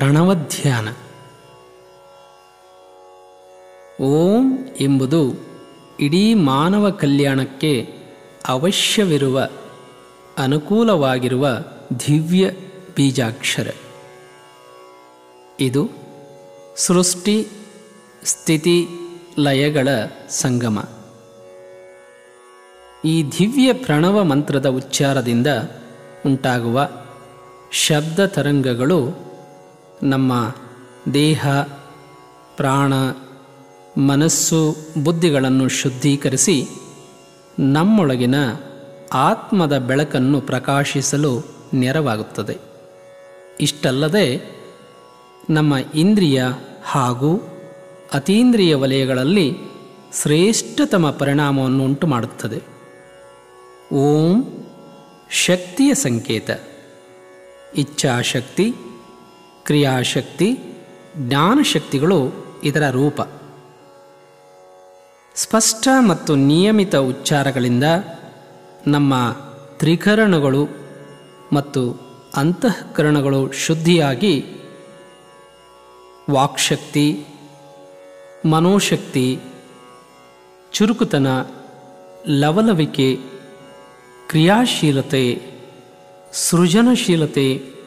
ಪ್ರಣವಧ್ಯಾನ. ಓಂ ಎಂಬುದು ಇಡೀ ಮಾನವ ಕಲ್ಯಾಣಕ್ಕೆ ಅವಶ್ಯವಿರುವ, ಅನುಕೂಲವಾಗಿರುವ ದಿವ್ಯ ಬೀಜಾಕ್ಷರ. ಇದು ಸೃಷ್ಟಿ ಸ್ಥಿತಿ ಲಯಗಳ ಸಂಗಮ. ಈ ದಿವ್ಯ ಪ್ರಣವ ಮಂತ್ರದ ಉಚ್ಚಾರದಿಂದ ಉಂಟಾಗುವ ಶಬ್ದ ತರಂಗಗಳು ನಮ್ಮ ದೇಹ, ಪ್ರಾಣ, ಮನಸ್ಸು, ಬುದ್ಧಿಗಳನ್ನು ಶುದ್ಧೀಕರಿಸಿ ನಮ್ಮೊಳಗಿನ ಆತ್ಮದ ಬೆಳಕನ್ನು ಪ್ರಕಾಶಿಸಲು ನೆರವಾಗುತ್ತದೆ. ಇಷ್ಟಲ್ಲದೆ ನಮ್ಮ ಇಂದ್ರಿಯ ಹಾಗೂ ಅತೀಂದ್ರಿಯ ವಲಯಗಳಲ್ಲಿ ಶ್ರೇಷ್ಠತಮ ಪರಿಣಾಮವನ್ನು ಉಂಟು ಮಾಡುತ್ತದೆ. ಓಂ ಶಕ್ತಿಯ ಸಂಕೇತ. ಇಚ್ಛಾಶಕ್ತಿ ಕ್ರಿಯಾಶಕ್ತಿ, ಜ್ಞಾನಶಕ್ತಿಗಳು ಇದರ ರೂಪ. ಸ್ಪಷ್ಟ ಮತ್ತು ನಿಯಮಿತ ಉಚ್ಚಾರಗಳಿಂದ ನಮ್ಮ ತ್ರಿಕರಣಗಳು ಮತ್ತು ಅಂತಃಕರಣಗಳು ಶುದ್ಧಿಯಾಗಿ ವಾಕ್ಶಕ್ತಿ, ಮನೋಶಕ್ತಿ, ಚುರುಕುತನ, ಲವಲವಿಕೆ, ಕ್ರಿಯಾಶೀಲತೆ, ಸೃಜನಶೀಲತೆ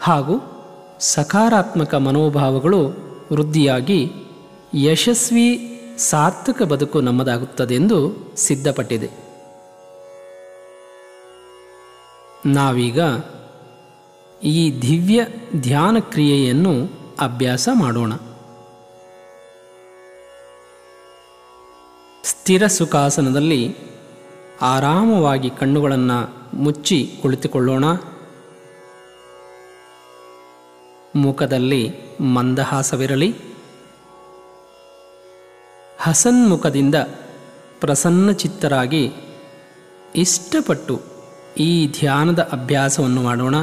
ಹಾಗೂ ಸಕಾರಾತ್ಮಕ ಮನೋಭಾವಗಳು ವೃದ್ಧಿಯಾಗಿ ಯಶಸ್ವಿ ಸಾರ್ಥಕ ಬದುಕು ನಮ್ಮದಾಗುತ್ತದೆಂದು ಸಿದ್ಧಪಟ್ಟಿದೆ. ನಾವೀಗ ಈ ದಿವ್ಯ ಧ್ಯಾನ ಕ್ರಿಯೆಯನ್ನು ಅಭ್ಯಾಸ ಮಾಡೋಣ. ಸ್ಥಿರ ಸುಖಾಸನದಲ್ಲಿ ಆರಾಮವಾಗಿ ಕಣ್ಣುಗಳನ್ನು ಮುಚ್ಚಿ ಕುಳಿತುಕೊಳ್ಳೋಣ. ಮುಖದಲ್ಲಿ ಮಂದಹಾಸವಿರಲಿ. ಹಸನ್ಮುಖದಿಂದ ಪ್ರಸನ್ನಚಿತ್ತರಾಗಿ ಇಷ್ಟಪಟ್ಟು ಈ ಧ್ಯಾನದ ಅಭ್ಯಾಸವನ್ನು ಮಾಡೋಣ.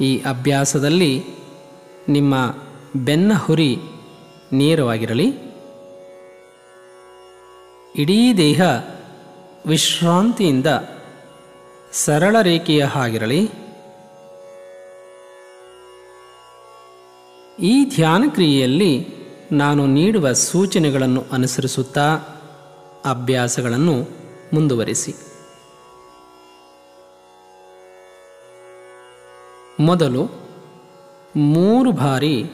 ಈ ಅಭ್ಯಾಸದಲ್ಲಿ ನಿಮ್ಮ ಬೆನ್ನ ಹುರಿ ನೇರವಾಗಿರಲಿ. ಇಡೀ ದೇಹ ವಿಶ್ರಾಂತಿಯಿಂದ ಸರಳ ರೇಖೆಯ ಹಾಗಿರಲಿ. ಈ ಧ್ಯಾನ ಕ್ರಿಯೆಯಲ್ಲಿ ನಾನು ನೀಡುವ ಸೂಚನೆಗಳನ್ನು ಅನುಸರಿಸುತ್ತಾ ಅಭ್ಯಾಸಗಳನ್ನು ಮುಂದುವರಿಸಿ. ಮೊದಲು ಮೂರು ಬಾರಿ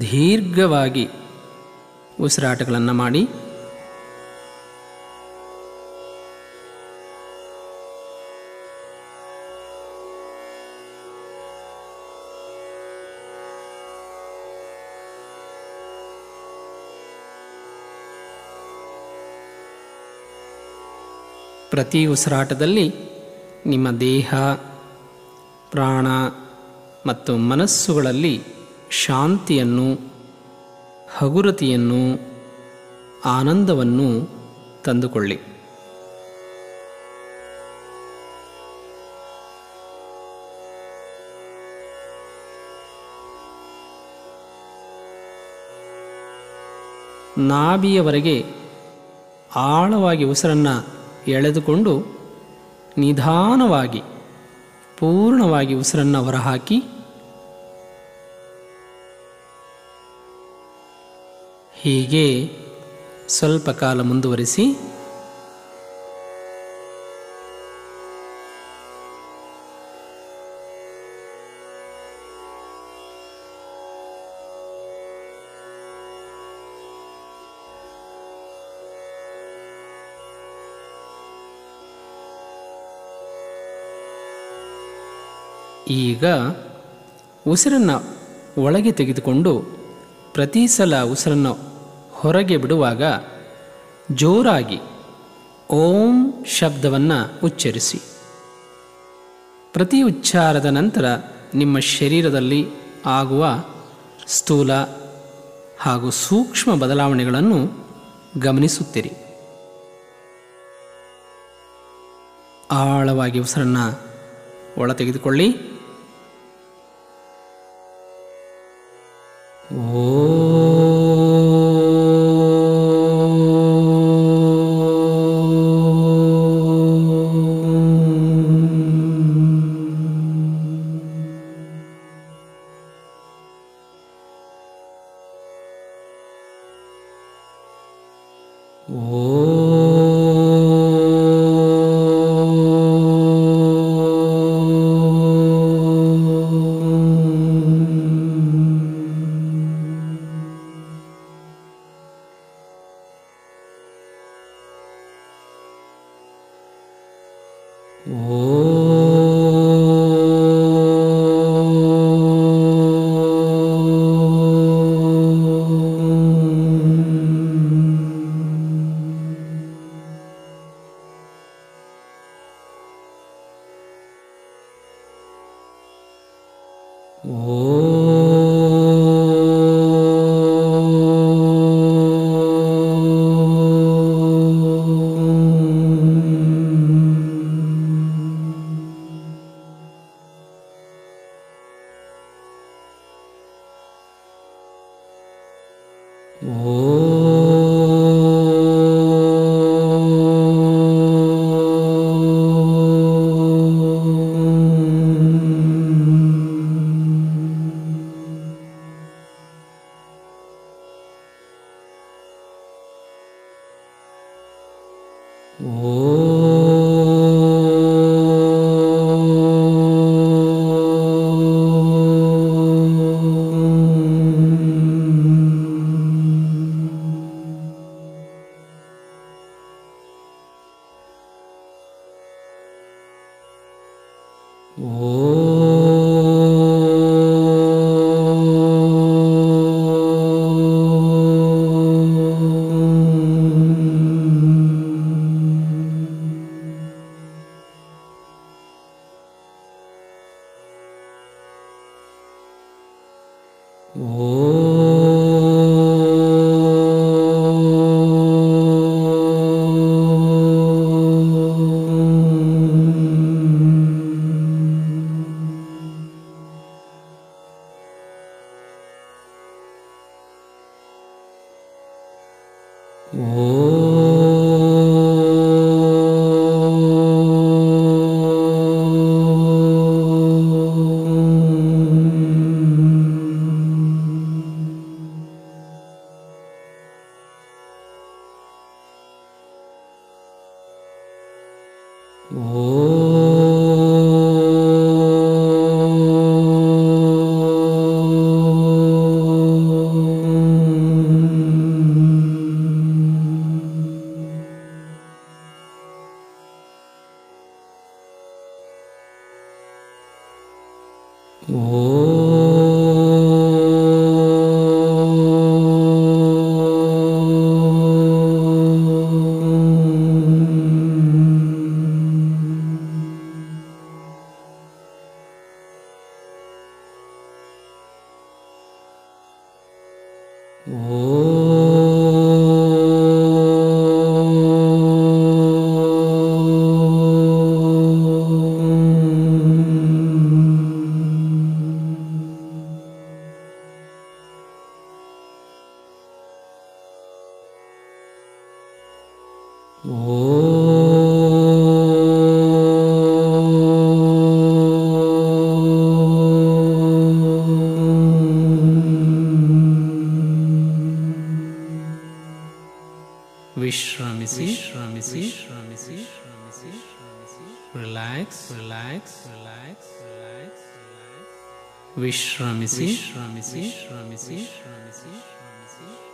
ದೀರ್ಘವಾಗಿ ಉಸಿರಾಟಗಳನ್ನು ಮಾಡಿ. ಪ್ರತಿ ಉಸಿರಾಟದಲ್ಲಿ ನಿಮ್ಮ ದೇಹ ಪ್ರಾಣ ಮತ್ತು ಮನಸ್ಸುಗಳಲ್ಲಿ ಶಾಂತಿಯನ್ನು ಹಗುರತೆಯನ್ನು ಆನಂದವನ್ನು ತಂದುಕೊಳ್ಳಿ. ನಾಭಿಯವರೆಗೆ ಆಳವಾಗಿ ಉಸಿರನ್ನು ಎಳೆದುಕೊಂಡು ನಿಧಾನವಾಗಿ ಪೂರ್ಣವಾಗಿ ಉಸಿರನ್ನು ಹೊರಹಾಕಿ ಹೀಗೆ ಸ್ವಲ್ಪ ಕಾಲ ಮುಂದುವರಿಸಿ ಈಗ ಉಸಿರನ್ನು ಒಳಗೆ ತೆಗೆದುಕೊಂಡು ಪ್ರತಿ ಸಲ ಉಸಿರನ್ನು ಹೊರಗೆ ಬಿಡುವಾಗ ಜೋರಾಗಿ ಓಂ ಶಬ್ದವನ್ನು ಉಚ್ಚರಿಸಿ. ಪ್ರತಿ ಉಚ್ಚಾರದ ನಂತರ ನಿಮ್ಮ ಶರೀರದಲ್ಲಿ ಆಗುವ ಸ್ಥೂಲ ಹಾಗೂ ಸೂಕ್ಷ್ಮ ಬದಲಾವಣೆಗಳನ್ನು ಗಮನಿಸುತ್ತೀರಿ. ಆಳವಾಗಿ ಉಸಿರನ್ನು ಒಳ ತೆಗೆದುಕೊಳ್ಳಿ ಓ 哦。ವಿಶ್ರಮಿಸಿ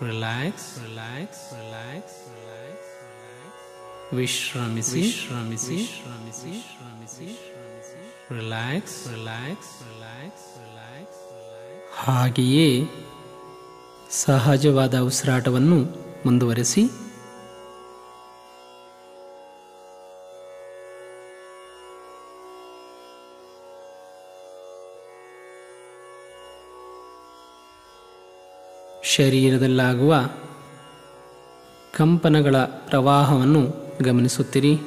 ರಿಲ್ಯಾಕ್ಸ್ ರಿಲ್ಯಾಕ್ಸ್ ವಿಶ್ರಮಿಸಿ ಶ್ರಮಿಸಿ ಶ್ರಮಿಸಿ ಶ್ರಮಿಸಿ ರಿಲ್ಯಾಕ್ಸ್ ರಿಲ್ಯಾಕ್ಸ್ ರಿಲ್ಯಾಕ್ಸ್ ರಿಲ್ಯಾಕ್ಸ್ ಹಾಗೆಯೇ ಸಹಜವಾದ ಉಸಿರಾಟವನ್ನು ಮುಂದುವರೆಸಿ ಶರೀರದಲ್ಲಾಗುವ ಕಂಪನಗಳ ಪ್ರವಾಹವನ್ನು ಗಮನಿಸುತ್ತಿರಿ.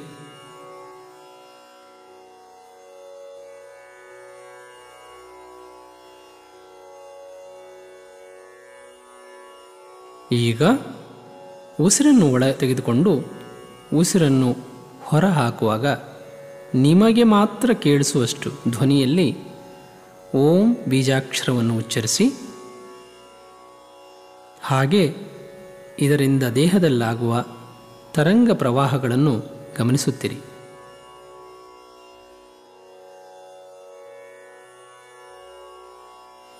ಈಗ ಉಸಿರನ್ನು ಒಳ ತೆಗೆದುಕೊಂಡು ಉಸಿರನ್ನು ಹೊರ ಹಾಕುವಾಗ ನಿಮಗೆ ಮಾತ್ರ ಕೇಳಿಸುವಷ್ಟು ಧ್ವನಿಯಲ್ಲಿ ಓಂ ಬೀಜಾಕ್ಷರವನ್ನು ಉಚ್ಚರಿಸಿ ಹಾಗೆ ಇದರಿಂದ ದೇಹದಲ್ಲಾಗುವ ತರಂಗ ಪ್ರವಾಹಗಳನ್ನು ಗಮನಿಸುತ್ತಿರಿ.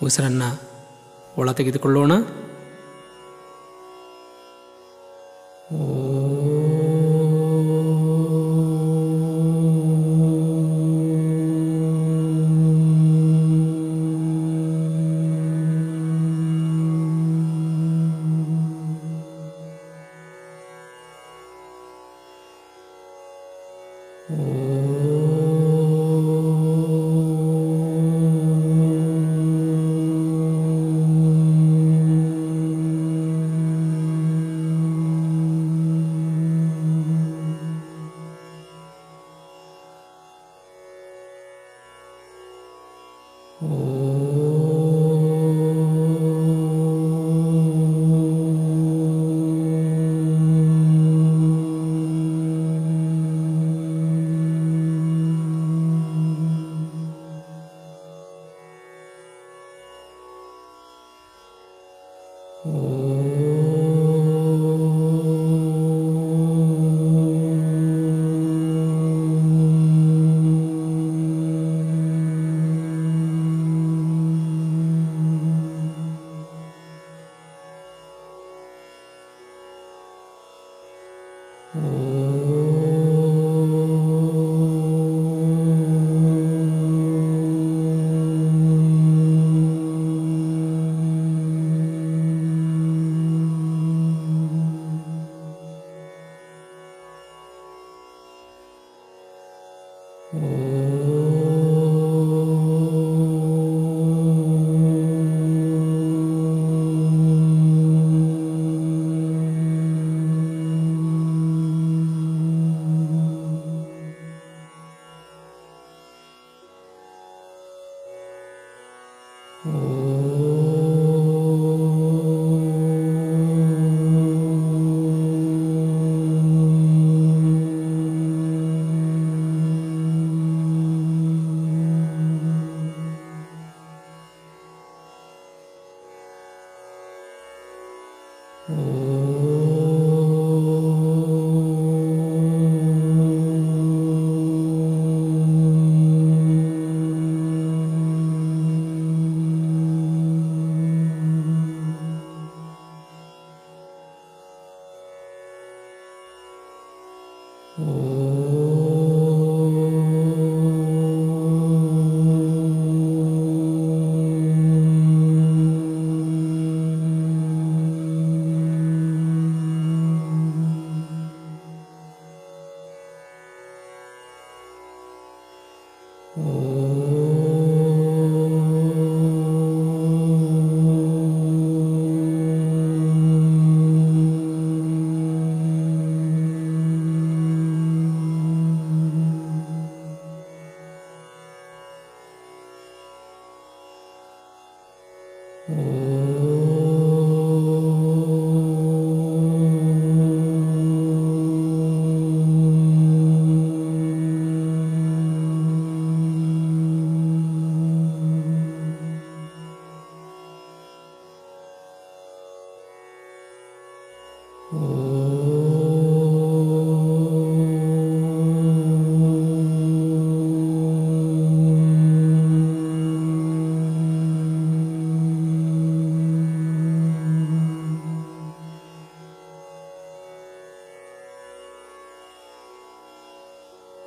ಉಸಿರನ್ನು ಒಳ ತೆಗೆದುಕೊಳ್ಳೋಣ. Mm. ವಿಶ್ರಮಿಸಿ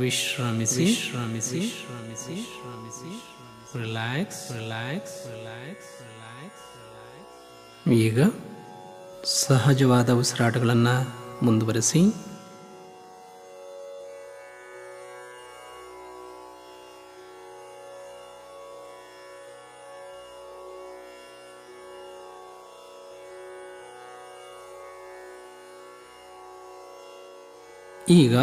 ವಿಶ್ರಮಿಸಿ. ಶ್ರಮಿಸಿ ಶ್ರಮಿಸಿ ಶ್ರಮಿಸಿ ರಿಲ್ಯಾಕ್ಸ್ ರಿಲ್ಯಾಕ್ಸ್ ರಿಲ್ಯಾಕ್ಸ್ ರಿಲ್ಯಾಕ್ಸ್ ಈಗ ಸಹಜವಾದ ಉಸಿರಾಟಗಳನ್ನು ಮುಂದುವರಿಸಿ. ಈಗ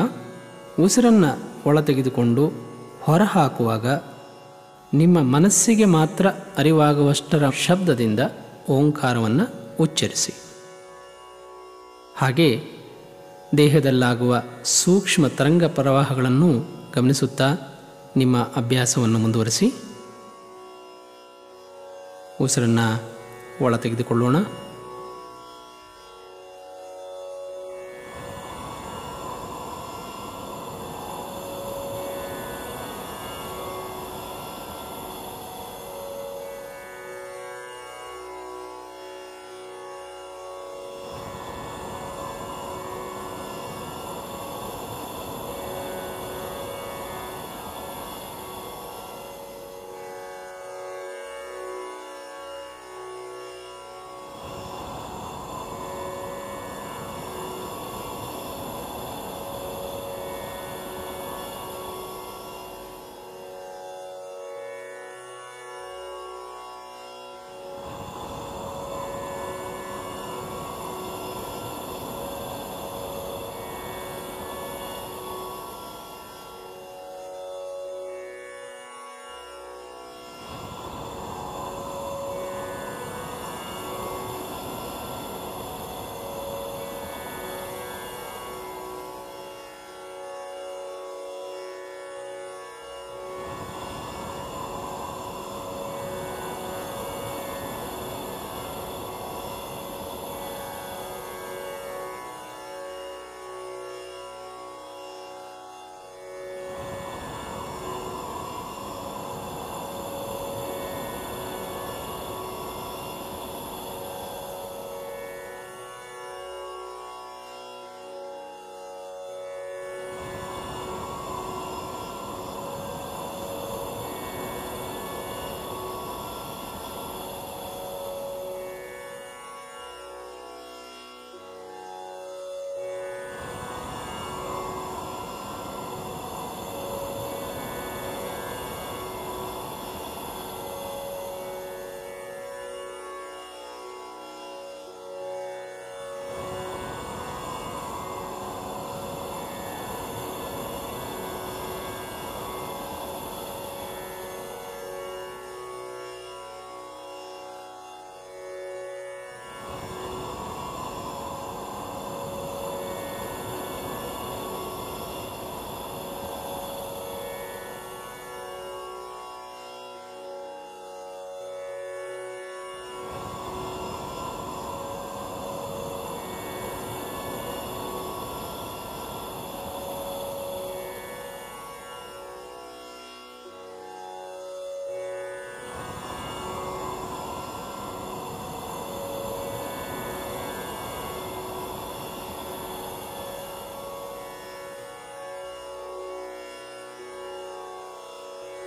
ಉಸಿರನ್ನು ಒಳ ತೆಗೆದುಕೊಂಡು ಹೊರಹಾಕುವಾಗ ನಿಮ್ಮ ಮನಸ್ಸಿಗೆ ಮಾತ್ರ ಅರಿವಾಗುವಷ್ಟರ ಶಬ್ದದಿಂದ ಓಂಕಾರವನ್ನು ಉಚ್ಚರಿಸಿ. ಹಾಗೆ ದೇಹದಲ್ಲಾಗುವ ಸೂಕ್ಷ್ಮ ತರಂಗ ಪ್ರವಾಹಗಳನ್ನು ಗಮನಿಸುತ್ತಾ ನಿಮ್ಮ ಅಭ್ಯಾಸವನ್ನು ಮುಂದುವರಿಸಿ. ಉಸಿರನ್ನು ಒಳ ತೆಗೆದುಕೊಳ್ಳೋಣ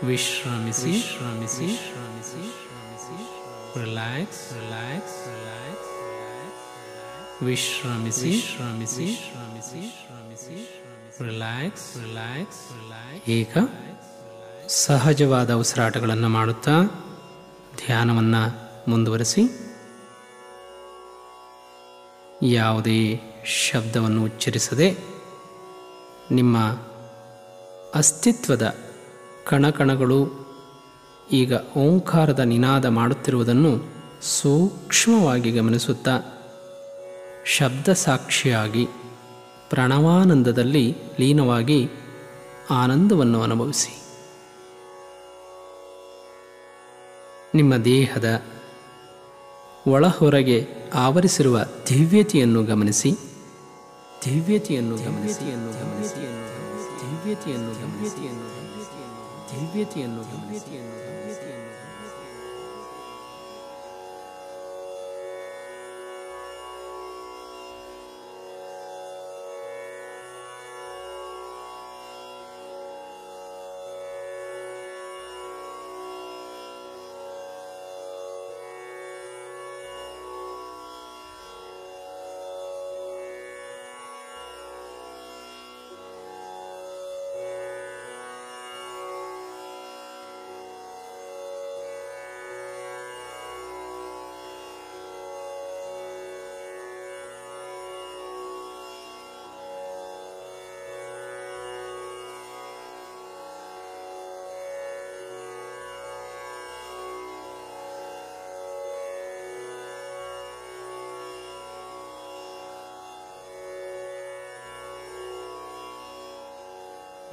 ವಿಶ್ರಮಿಸಿ. ಶ್ರಮಿಸಿ ಶ್ರಮಿಸಿ ಶ್ರಮಿಸಿ ರಿಲ್ಯಾಕ್ಸ್ ರಿಲ್ಯಾಕ್ಸ್ ರಿಲ್ಯಾಕ್ಸ್ ವಿಶ್ರಮಿಸಿ. ಶ್ರಮಿಸಿ ಶ್ರಮಿಸಿ ಶ್ರಮಿಸಿ ರಿಲ್ಯಾಕ್ಸ್ ರಿಲ್ಯಾಕ್ಸ್ ರಿಲ್ಯಾಕ್ಸ್ ಈಗ ಸಹಜವಾದ ಉಸಿರಾಟಗಳನ್ನು ಮಾಡುತ್ತಾ ಧ್ಯಾನವನ್ನು ಮುಂದುವರಿಸಿ. ಯಾವುದೇ ಶಬ್ದವನ್ನು ಉಚ್ಚರಿಸದೆ ನಿಮ್ಮ ಅಸ್ತಿತ್ವದ ಕಣಕಣಗಳು, ಈಗ ಓಂಕಾರದ ನಿನಾದ ಮಾಡುತ್ತಿರುವುದನ್ನು ಸೂಕ್ಷ್ಮವಾಗಿ ಗಮನಿಸುತ್ತಾ ಶಬ್ದ ಸಾಕ್ಷಿಯಾಗಿ ಪ್ರಣವಾನಂದದಲ್ಲಿ ಲೀನವಾಗಿ ಆನಂದವನ್ನು ಅನುಭವಿಸಿ. ನಿಮ್ಮ ದೇಹದ ಒಳಹೊರಗೆ ಆವರಿಸಿರುವ ದಿವ್ಯತೆಯನ್ನು ಗಮನಿಸಿ ದಿವ್ಯತೆಯನ್ನು ಗಮನಿಸಿ ದಿವ್ಯತೆಯನ್ನು ಗಮನಿಸಿ, ದಿವ್ಯತೆಯನ್ನು ಗಮನಿಸಿಯನ್ನು ದಿವ್ಯತೆಯನ್ನು ದಿವ್ಯತೆಯನ್ನು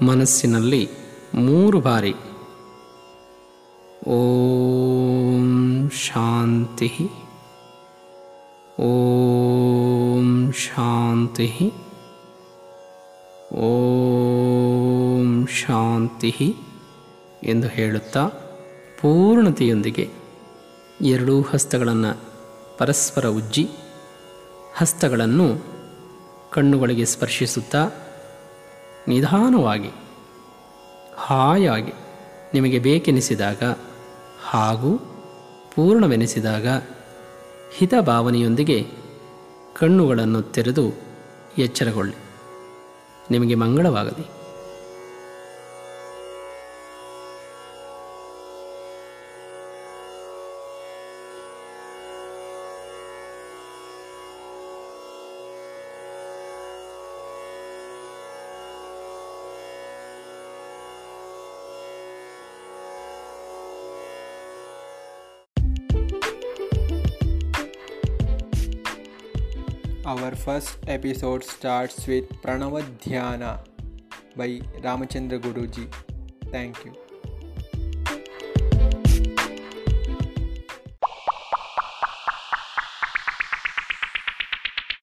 ಮನಸ್ಸಿನಲ್ಲಿ ಮೂರು ಬಾರಿ. ಓಂ ಶಾಂತಿ. ಓಂ ಶಾಂತಿ. ಓಂ ಶಾಂತಿ ಎಂದು ಹೇಳುತ್ತಾ ಪೂರ್ಣತೆಯೊಂದಿಗೆ ಎರಡೂ ಹಸ್ತಗಳನ್ನು ಪರಸ್ಪರ ಉಜ್ಜಿ ಹಸ್ತಗಳನ್ನು ಕಣ್ಣುಗಳಿಗೆ ಸ್ಪರ್ಶಿಸುತ್ತಾ ನಿಧಾನವಾಗಿ ಹಾಯಾಗಿ ನಿಮಗೆ ಬೇಕೆನಿಸಿದಾಗ ಹಾಗೂ ಪೂರ್ಣವೆನಿಸಿದಾಗ ಹಿತ ಭಾವನೆಯೊಂದಿಗೆ ಕಣ್ಣುಗಳನ್ನು ತೆರೆದು ಎಚ್ಚರಗೊಳ್ಳಿ. ನಿಮಗೆ ಮಂಗಳವಾಗಲಿ. First episode starts with Pranava Dhyana by Ramachandra Guruji. Thank you.